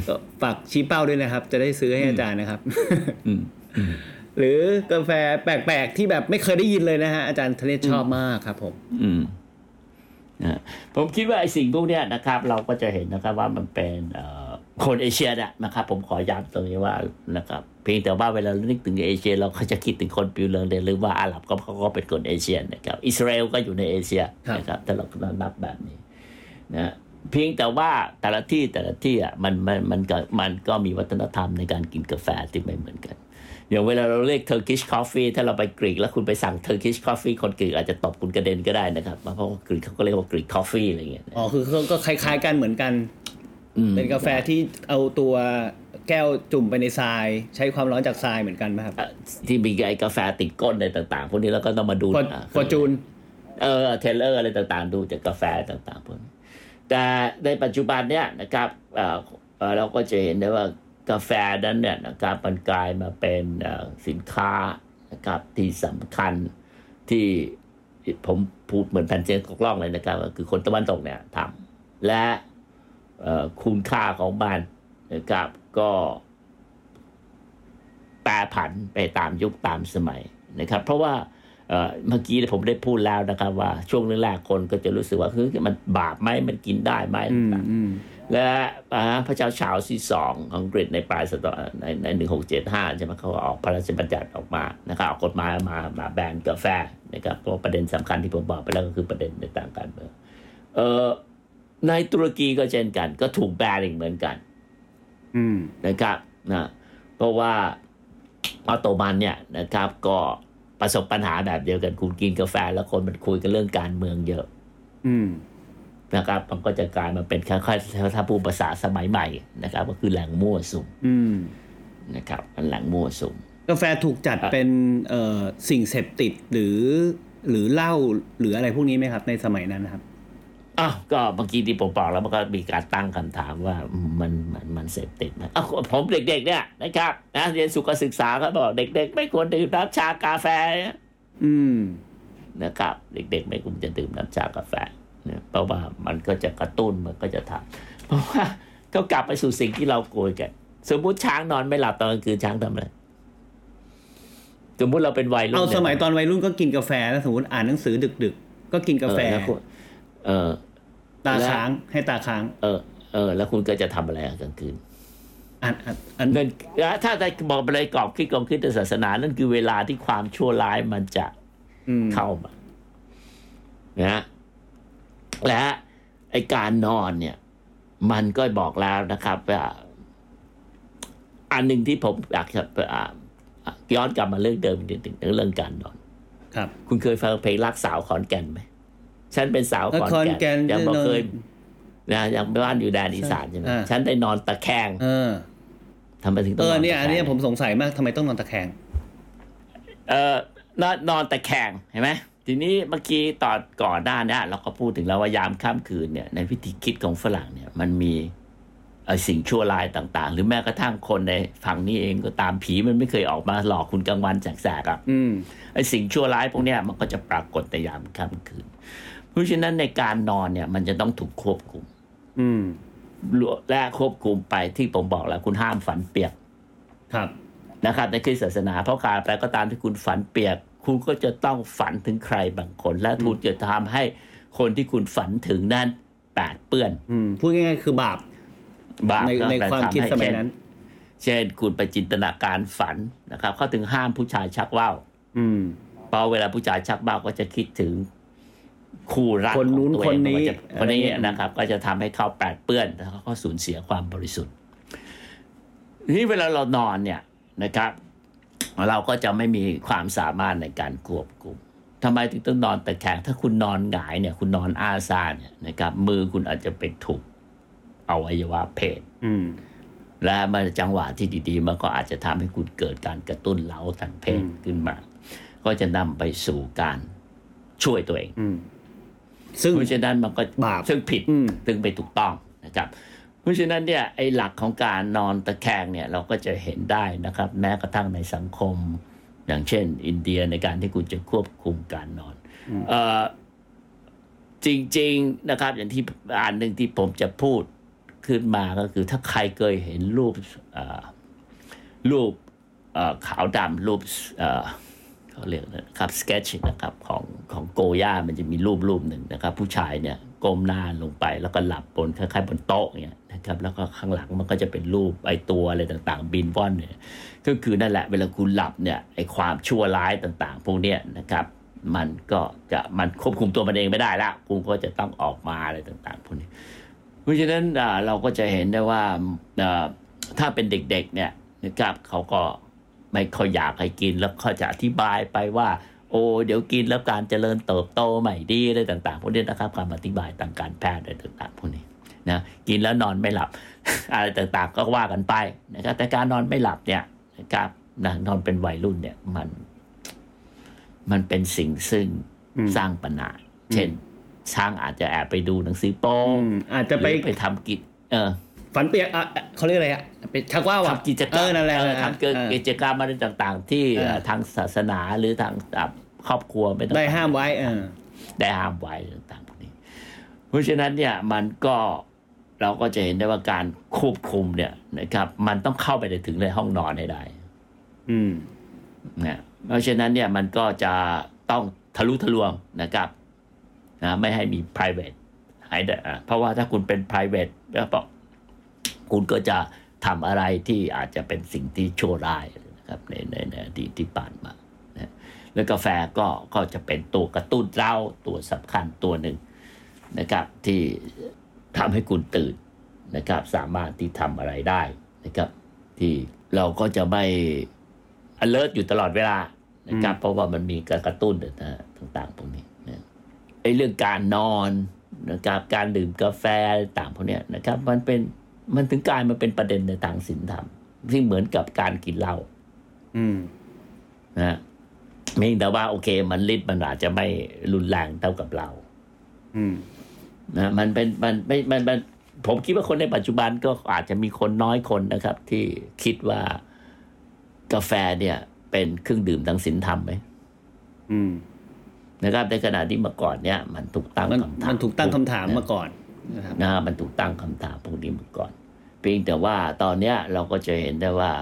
ก็ฝากชี้เป้าด้วยนะครับ จะได้ซื้อให้อาจารย์นะครับอืมหรือกาแฟแปลกๆที่แบบไม่เคยได้ยินเลยนะฮะ อาจารย์ธเนศชอบมากครับ ผม อืมนะผมคิดว่าไอ้สิ่งพวกเนี้ยนะครับ เราก็จะเห็นนะครับว่ามันเป็นเอ่อคนเอเชียเนี่ยนะครับ ผมขอย้ำตรงนี้ว่านะครับ เพียงแต่ว่าเวลาเรานึกถึงเอเชีย เราก็จะคิดถึงคนผิวเหลืองเลยหรือว่าอาหรับก็เขาก็เป็นคนเอเชียนะครับ อิสราเอลก็อยู่ในเอเชียครับนะครับถ้าเรานับแบบนี้นะเพียงแต่ว่าแต่ละที่แต่ละที่อะมันมันมันก็มันก็มีวัฒนธรรมในการกินกาแฟที่ไม่เหมือนกันอย่างเวลาเราเรียก Turkish coffee ถ้าเราไปกรีกแล้วคุณไปสั่ง Turkish coffee คนกรีกอาจจะตบคุณกระเด็นก็ได้นะครับ เพราะว่ากรีกเขาก็เรียกว่ากรีก coffee อะไรอย่างเงี้ย อ๋อ คือเขาก็คล้ายๆกันเหมือนกันอืมเป็นกาแฟที่เอาตัวแก้วจุ่มไปในทราย ใช้ความร้อนจากทรายเหมือนกันไหมครับเอ่อที่มีไอ้กาแฟติดก้นอะไรต่างๆ พวกนี้แล้วก็ต้องมาดู for อ่า fortune เออ teller อะไรต่างๆ ดูจากกาแฟต่างๆพวกนี้แต่ในปัจจุบันเนี่ยนะครับเอ่อเอ่อเราก็จะเห็นได้ว่ากาแฟนั้นเนี่ยนะครับมันกลายมาเป็นเอ่อสินค้านะครับที่สำคัญที่ผมพูดเหมือนแผ่นเสียงตกล่องเลยนะครับก็คือคนตะวันตกเนี่ยทำและเอ่อคุณค่าของมันนะครับ ก็แปรผันไปตามยุคตามสมัยนะครับ เพราะว่าเอ่อเมื่อกี้ผมได้พูดแล้วนะครับ ว่าช่วงแรกๆคนก็จะรู้สึกว่าเฮ้ยมันบาปไหมมันกินได้ไหมอืมต่างๆอืมและอ่าพระเจ้าชาวที่สองของอังกฤษในปลายศตวรรษในในหนึ่งหกเจ็ดห้าใช่ไหมเขาออกพระราชบัญญัติออกมานะครับออกกฎหมายมามาแบนกาแฟนะครับเพราะประเด็นสำคัญที่ผมบอกไปแล้วก็คือประเด็นในต่างการเมืองเอ่อในตุรกีก็เช่นกัน ก็ถูกแบนอีกเหมือนกันอืม นะครับนะเพราะว่าออตโตมันเนี่ยนะครับ ก็ประสบปัญหาแบบเดียวกันคุณกินกาแฟ แล้วคนมันคุยกันเรื่องการเมืองเยอะ อืมนะครับ มันก็จะกลายมาเป็นค่อยๆถ้าพูดภาษาสมัยใหม่นะครับ ก็คือแหล่งมั่วสุมอืมนะครับมันแหล่งมั่วสุมกาแฟถูกจัดเป็นเอ่อสิ่งเสพติดหรือหรือเหล้าหรืออะไรพวกนี้ไหมครับ ในสมัยนั้นนะครับ อ้าวก็เมื่อกี้ที่ผมบอกแล้วมันก็มีการตั้งคำถามว่ามันมันมันเสพติดไหมอ้าวผมเด็กๆเนี่ยนะครับนะเรียนสุขศึกษาเขาบอกเด็ก ๆ ไม่ควรดื่มน้ำชากาแฟ อืมนะครับ เด็ก ๆ ไม่ควรจะดื่มน้ำชากาแฟเนี่ยเพราะว่ามันก็จะกระตุ้นมันก็จะทำเพราะว่าก็กลับไปสู่สิ่งที่เราโกยกัน สมมุติช้างนอนไม่หลับตอนกลางคืนช้างทำอะไรสมมุติเราเป็นวัยรุ่นเอาสมัยนี่ตอนวัยรุ่นก็กินกาแฟแล้วสมมติอ่านหนังสือดึก ๆ ก็กินกาแฟ เออล้วคุณเออ ตาและค้างให้ตาค้าง เออ เออ แล้วคุณก็จะทำอะไรอะกลางคืนอ่านอ่านอ่านนั่นถ้าได้บอกไปเลยกรอบคิดของคริสตศาสนา นั่นคือเวลาที่ความชั่วร้ายมันจะอืมเข้ามานะและไอการนอนเนี่ย มันก็บอกแล้วนะครับว่าอันหนึ่งที่ผมอยากจะอ่าย้อนกลับมาเรื่องเดิมนิดหนึ่งเรื่องการนอน ครับ คุณเคยฟังเพลงรักสาวขอนแก่นไหม ฉันเป็นสาวขอนขอนแก่แก่นนยังบอกนอนเคยนะยังบ้านอยู่แดนอีสานใช่ไหมอ่าฉันได้นอนตะแคงเออทำไมถึงต้เอองนออนเนี่ยตะอันแคเนี้ยงผมสงสัยมากทำไมต้องนอนตะแคง เออนอนนอนตะแคงเห็นไหมทีนี้เมื่อกี้ตอนก่อนหน้าเนี้เราก็พูดถึงแล้วว่ายามค่ำคืนเนี่ยในวิธีคิดของฝรั่งเนี่ย มันมีเอ่อสิ่งชั่วร้ายต่าง ๆ หรือแม้กระทั่งคนในฝั่งนี้เองก็ตามผีมันไม่เคยออกมาหลอกคุณกลางวันแสกๆอะอืมไอ้สิ่งชั่วร้ายพวกเนี้ยมันก็จะปรากฏในยามค่ำคืน เพราะฉะนั้นในการนอนเนี่ย มันจะต้องถูกควบคุม อืมและควบคุมไปที่ผมบอกแล้ว คุณห้ามฝันเปียก ครับนะครับ ในคริสตศาสนาเพราะการแปลก็ตามที่คุณฝันเปียก คุณก็จะต้องฝันถึงใครบางคน และคุณจะทำให้คนที่คุณฝันถึงนั้นแปดเปื้อน อืมพูดง่ายๆคือบาปบาปในก็ในแปลความทำคิดให้สมัยเช่นนั้น เช่นคุณไปจินตนาการฝันนะครับ เขาถึงห้ามผู้ชายชักว่าวอืมเพราะเวลาผู้ชายชักว่าวก็จะคิดถึง คู่รักคนนู้นของตัวเองคนนี้ว่าจะคนนี้อะไรเงี้ยนะครับ ก็จะทำให้เขาแปดเปื้อนแล้วเขาก็สูญเสียความบริสุทธิ์ทีนี้เวลาเรานอนเนี่ยนะครับ เราก็จะไม่มีความสามารถในการควบคุมทำไมถึงต้องนอนตะแคงถ้าคุณนอนหงายเนี่ย คุณนอนอาซาเนี่ยนะครับ มือคุณอาจจะไปถูกอวัยวะเพศอืมและมาจังหวะที่ดีๆ มันก็อาจจะทำให้คุณเกิดการกระตุ้นเล้าทางเพศอืมขึ้นมา ก็จะนำไปสู่การช่วยตัวเองอืม ซึ่งเพราะฉะนั้นมันก็บาปซึ่งผิดอืมซึ่งไม่ถูกต้องนะครับ เพราะฉะนั้นเนี่ยไอ้หลักของการนอนตะแคงเนี่ยเราก็จะเห็นได้นะครับ แม้กระทั่งในสังคม อย่างเช่น อินเดียในการที่คุณจะควบคุมการนอนเออจริง ๆนะครับ อย่างที่อันหนึ่งที่ผมจะพูดขึ้นมาก็คือถ้าใครเคยเห็นรูปเอ่อรูปเอ่อขาวดำรูป เขาเรียกนะครับสเกจนะครับของของโกย่ามันจะมีรูปรูปหนึ่งนะครับ ผู้ชายเนี่ยก้มหน้าลงไปแล้วก็หลับบนคล้ายๆบนโต๊ะเนี่ยนะครับแล้วก็ข้างหลังมันก็จะเป็นรูปไอตัวอะไรต่างๆ บินว่อนเนี่ยก็คือนั่นแหละเวลาคุณหลับเนี่ยไอความชั่วร้ายต่างๆ พวกเนี้ยนะครับมันก็จะมันควบคุมตัวมันเองไม่ได้ละคุณก็จะต้องออกมาอะไรต่างๆพวกนี้ เพราะฉะนั้นอ่าเราก็จะเห็นได้ว่าอ่าถ้าเป็นเด็กๆเนี่ยนะครับเขาก็ ไม่ค่อยอยากให้กินแล้วเขาจะอธิบายไปว่า โอ้เดี๋ยวกินแล้วการเจริญเติบโตไม่ดีอะไรต่าง ๆ พวกนี้นะครับความอธิบายทางการแพทย์อะไรต่างๆพวกนี้นะกินแล้วนอนไม่หลับ อะไรต่างๆ ก็ว่ากันไปนะครับแต่การนอนไม่หลับเนี่ยนะครับนะนอนเป็นวัยรุ่นเนี่ยมัน มันเป็นสิ่งซึ่งอืมสร้างปัญหาเช่น ช้างอาจจะแอบไปดูหนังสือโป๊อืมอาจจะไปหรือไปทำกิจ เออ ฝันเปียกอะอะเขาเรียกอะไรอะเป็นชักว่าวอะทำกิจกรเอรมอนั่นแหละเออทำเกิดเออกิจกรรมอะไรต่างๆ ที่เออทางศาสนาหรือทางอะครอบครัวไม่ต้องได้ห้ามไว้เออได้ห้ามไว้ต่างๆพวกนี้ เพราะฉะนั้นเนี่ยมันก็เราก็จะเห็นได้ว่าการควบคุมเนี่ยนะครับ มันต้องเข้าไปในถึงในห้องนอนให้ได้ อืมนะเพราะฉะนั้นเนี่ยมันก็จะต้องทะลุทะลวงนะครับนะไม่ให้มี private ให้ได้อะเพราะว่าถ้าคุณเป็น private แล้วก็ คุณก็จะทำอะไรที่อาจจะเป็นสิ่งที่ชั่วร้ายนะครับในในในอดีตที่ผ่านมานะแล้วกาแฟก็ก็จะเป็นตัวกระตุ้นเร้าตัวสำคัญตัวหนึ่งนะครับที่ทำให้คุณตื่นนะครับ สามารถที่ทำอะไรได้นะครับ ที่เราก็จะไม่ alert อยู่ตลอดเวลานะครับ เพราะว่ามันมีการกระตุ้นนะต่างๆพวกนี้นะไอ้เรื่องการนอนนะครับการดื่มกาแฟต่างพวกนี้นะครับ มันเป็น มันถึงกลายมาเป็นประเด็นในทางศีลธรรมที่เหมือนกับการกินเหล้าอืมนะฮะเพียงแต่ว่าโอเค มันฤทธิ์มันอาจจะไม่รุนแรงเท่ากับเรา อืมนะมันเป็นมันไม่มันมันผมคิดว่าคนในปัจจุบันก็อาจจะมีคนน้อยคนนะครับ ที่คิดว่ากาแฟเนี่ย เป็นเครื่องดื่มทางศีลธรรมไหมอืมนะครับในขณะที่เมื่อก่อนเนี่ย มันถูกตั้งมันคำถามมันถูกตั้งคำถามมาก่อน นะครับนะฮะมันถูกตั้งคำถามพวกนี้มาก่อน เพียงแต่ว่าตอนเนี้ยเราก็จะเห็นได้ว่า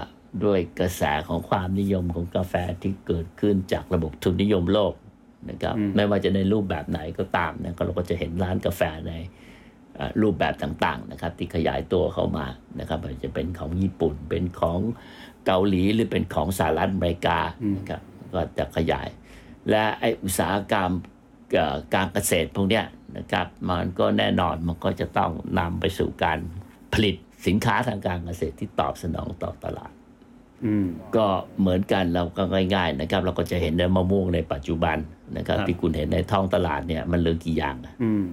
ด้วยกระแสของความนิยมของกาแฟที่เกิดขึ้นจากระบบทุนนิยมโลกนะครับอืมไม่ว่าจะในรูปแบบไหนก็ตามนะก็เราก็จะเห็นร้านกาแฟในเอ่อรูปแบบต่างๆนะครับ ที่ขยายตัวเข้ามานะครับไม่ว่าจะเป็นของญี่ปุ่นเป็นของเกาหลีหรือเป็นของสหรัฐอเมริกานะครับก็จะขยาย และไออุตสาหกรรมเอ่อการเกษตรพวกเนี้ย นะครับ มันก็แน่นอนมันก็จะต้องนำไปสู่การผลิตสินค้าทางการเกษตรที่ตอบสนองต่อตลาดอืมก็เหมือนกันเราก็ง่าย ๆ นะครับ เราก็จะเห็นในมะม่วงในปัจจุบันนะครับครับที่คุณเห็นในท้องตลาดเนี่ยมันเหลือกี่อย่างอะอืม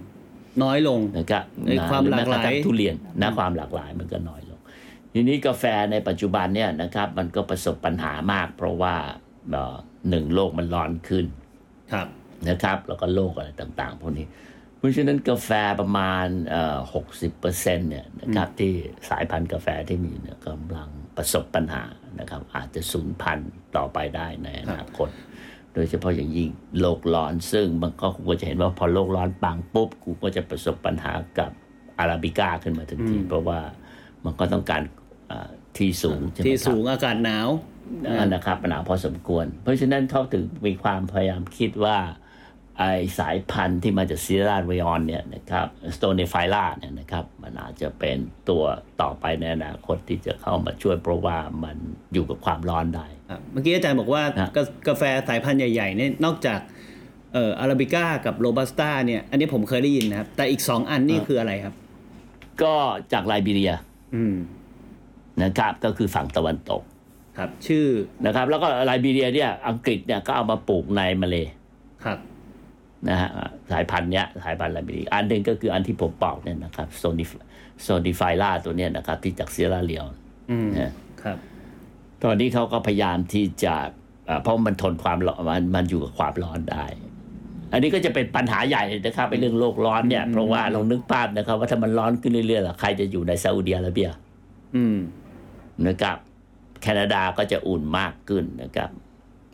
น้อยลงนะครับในความหลากหลายรือแม้กระทั่งทุเรียนนะความหลากหลายมันก็น้อยลง ทีนี้กาแฟในปัจจุบันเนี่ยนะครับ มันก็ประสบปัญหามาก เพราะว่าเอ่อหนึ่งโลกมันร้อนขึ้นครับนะครับ แล้วก็โรคอะไรต่าง ๆ พวกนี้ เพราะฉะนั้นกาแฟประมาณหกสิบเปอร์เซ็นเนี่ยนะครับที่สายพันธุ์กาแฟที่มีเนี่ยกำลังประสบปัญหานะครับ อาจจะสูญพันธุ์ต่อไปได้ในอนาคต โดยเฉพาะอย่างยิ่งโลกร้อนซึ่งมันก็คุณก็จะเห็นว่าพอโลกร้อนปังปุ๊บกูก็จะประสบปัญหากับอาราบิก้าขึ้นมาทันทีอืมเพราะว่ามันก็ต้องการเอ่อที่สูงใช่ไหมที่ครับสูงอากาศหนาวนั่นนะครับปัญหาพอสมควร เพราะฉะนั้นเขาถึงมีความพยายามคิดว่า ไอสายพันธุ์ที่มาจากซีราเรออนเนี่ยนะครับสโตเนฟล่าเนี่ยนะครับมันอาจจะเป็นตัวต่อไปในอนาคตที่จะเข้ามาช่วยเพราะว่ามันอยู่กับความร้อนได้ครับเมื่อกี้อาจารย์บอกว่านะกากาแฟสายพันธุ์ใหญ่ๆเนี่ยนอกจากเอ่ออาราบิก้ากับโรบัสต้าเนี่ยอันนี้ผมเคยได้ยินนะครับ แต่อีกสองอันนี่คืออะไรครับ ก็จากไลบีเรียอืมนะครับก็คือฝั่งตะวันตกครับ ชื่อนะครับ แล้วก็ไลบีเรียเนี่ยอังกฤษเนี่ยก็เอามาปลูกในมาเลยครับ นะฮะสายพันธุ์เนี้ยสายพันธุ์ไลบีเรียอันหนึ่งก็คืออันที่ผมบอกเนี่ยนะครับโซนิโซนิไฟล่าตัวเนี้ยนะครับ ที่จากซีราเลียนอืมนะครับ ตอนนี้เขาก็พยายามที่จะเอ่อเพราะมันทนความร้อนมันมันอยู่กับความร้อนได้ อันนี้ก็จะเป็นปัญหาใหญ่เลยนะครับไอ้เรื่องโลกร้อนเนี่ยเพราะว่าลองนึกภาพนะครับ ว่าถ้ามันร้อนขึ้นเรื่อยๆล่ะใครจะอยู่ในซาอุดิอาระเบีย อืมนะครับแคนาดาก็จะอุ่นมากขึ้นนะครับ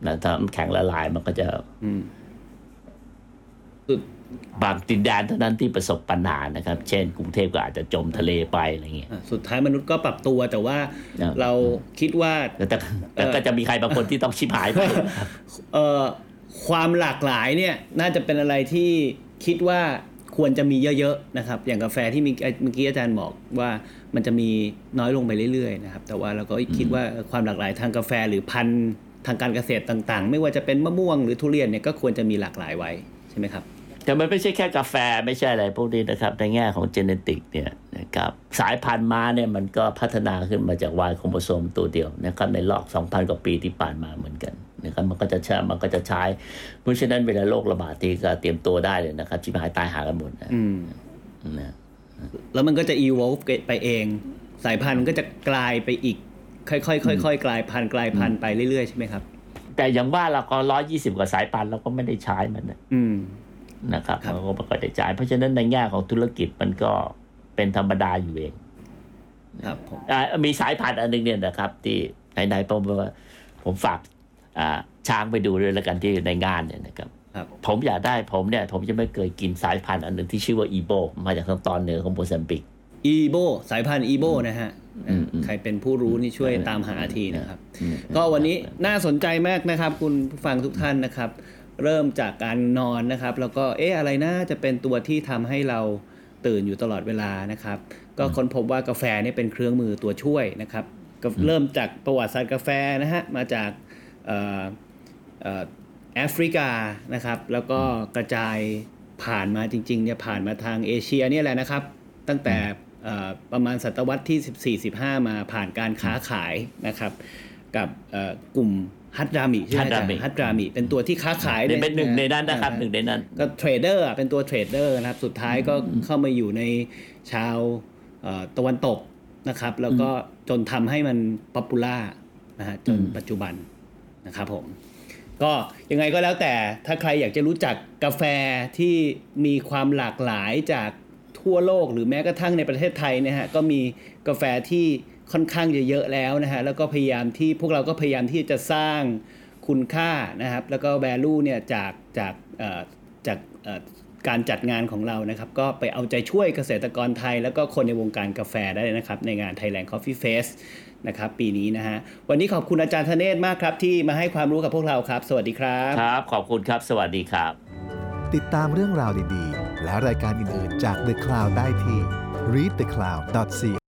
แล้วถ้าน้ำแข็งละลายมันก็จะ อืมสุด บางดินแดนเท่านั้นที่ประสบปัญหานะครับ เช่น กรุงเทพก็อาจจะจมทะเลไปอะไรเงี้ยอะสุดท้ายมนุษย์ก็ปรับตัวแต่ว่าอ่าเราคิดว่าแต่แต่แต่ก็จะมีใครบางคนที่ต้องชิบหายไปเอ่อความหลากหลายเนี่ยน่าจะเป็นอะไรที่คิดว่าควรจะมีเยอะๆนะครับ อย่างกาแฟที่มีเมื่อกี้อาจารย์บอกว่ามันจะมีน้อยลงไปเรื่อยๆนะครับ แต่ว่าเราก็คิดว่าความหลากหลายทางกาแฟหรือพันธุ์ทางการเกษตรต่าง ๆ ไม่ว่าจะเป็นมะม่วงหรือทุเรียนเนี่ยก็ควรจะมีหลากหลายไว้ใช่ไหมครับ แต่มันไม่ใช่แค่กาแฟไม่ใช่อะไรพวกนี้นะครับ ในแง่ของเจเนติกเนี่ยนะครับสายพันธุ์ม้าเนี่ยมันก็พัฒนาขึ้นมาจากวายโครโมโซมตัวเดียวนะครับในรอบ 2,000 กว่าปีที่ผ่านมาเหมือนกันนะครับมันก็จะใช้มันก็จะใช้ เพราะฉะนั้นเวลาโรคระบาดทีก็เตรียมตัวได้เลยนะครับชิบหายตายหากันหมดนะอืมนะแล้วมันก็จะ evolve ไปเอง สายพันธุ์มันก็จะกลายไปอีก ค่อยๆค่อยๆกลายพันธุ์กลายพันธุ์ไปเรื่อยๆใช่ไหมครับ แต่อย่างว่าเราก็ร้อยยี่สิบกว่าสายพันธุ์เราก็ไม่ได้ใช้มันนะอืม นะครับครับเราก็ไม่ค่อยได้ใช้เพราะฉะนั้นในแง่ของธุรกิจมันก็เป็นธรรมดาอยู่เองครับผมอ่ามีสายพันธุ์อันหนึงเนี่ยนะครับ ที่ไหนๆผมว่าผมฝากอ่าช้างไปดูด้วยแล้วกันที่ในงานเนี่ยนะครับครับผมอยากได้ผมเนี่ย ผมจะไม่เคยกินสายพันธุ์อันหนึ่งที่ชื่อว่าอีโบ มาจากทางตอนเหนือของโมซัมบิกอีโบ สายพันธุ์อีโบนะฮะอืมอืมใครเป็นผู้รู้นี่ช่วยตามหาทีนะครับ ก็วันนี้น่าสนใจมากนะครับ คุณผู้ฟังทุกท่านนะครับ เริ่มจากการนอนนะครับ แล้วก็เอ๊ะอะไรนะจะเป็นตัวที่ทำให้เราตื่นอยู่ตลอดเวลานะครับ ก็ค้นพบว่ากาแฟเนี่ยเป็นเครื่องมือตัวช่วยนะครับก็เริ่มจากประวัติศาสตร์กาแฟนะฮะมาจากเอ่อเอ่อแอฟริกานะครับ แล้วก็กระจายผ่านมาจริงๆเนี่ยผ่านมาทางเอเชียเนี่ยแหละนะครับ ตั้งแต่เอ่อประมาณศตวรรษที่ 14-15 มาผ่านการค้าขายนะครับ กับเอ่อกลุ่ม ฮัดรามีใช่ไหมอาจารย์ฮัดรามีฮัดรามีเป็นตัวที่ค้าขายเนี่ยเป็นหนึ่งในนั้นนะครับอ่าหนึ่งในนั้น ก็ trader อะเป็นตัว trader นะครับ สุดท้ายก็เข้ามาอยู่ในชาวเอ่อตะวันตกนะครับ แล้วก็จนทำให้มัน popular นะฮะจนอืมปัจจุบันนะครับผม ก็ยังไงก็แล้วแต่ถ้าใครอยากจะรู้จักกาแฟที่มีความหลากหลายจากทั่วโลกหรือแม้กระทั่งในประเทศไทยนะฮะก็มีกาแฟที่ ค่อนข้างจะเยอะแล้วนะฮะแล้วก็พยายามที่พวกเราก็พยายามที่จะสร้างคุณค่านะครับ แล้วก็ value เนี่ยจากจากเอ่อจากเอ่อการจัดงานของเรานะครับ ก็ไปเอาใจช่วยเกษตรกรไทย แล้วก็คนในวงการกาแฟได้นะครับ ในงาน Thailand Coffee Fest นะครับ ปีนี้นะฮะวันนี้ขอบคุณอาจารย์ธเนศมากครับ ที่มาให้ความรู้กับพวกเราครับ สวัสดีครับ ครับ ขอบคุณครับ สวัสดีครับ ติดตามเรื่องราวดีๆ และรายการอื่นๆจาก The Cloud ได้ที่ readthecloud.co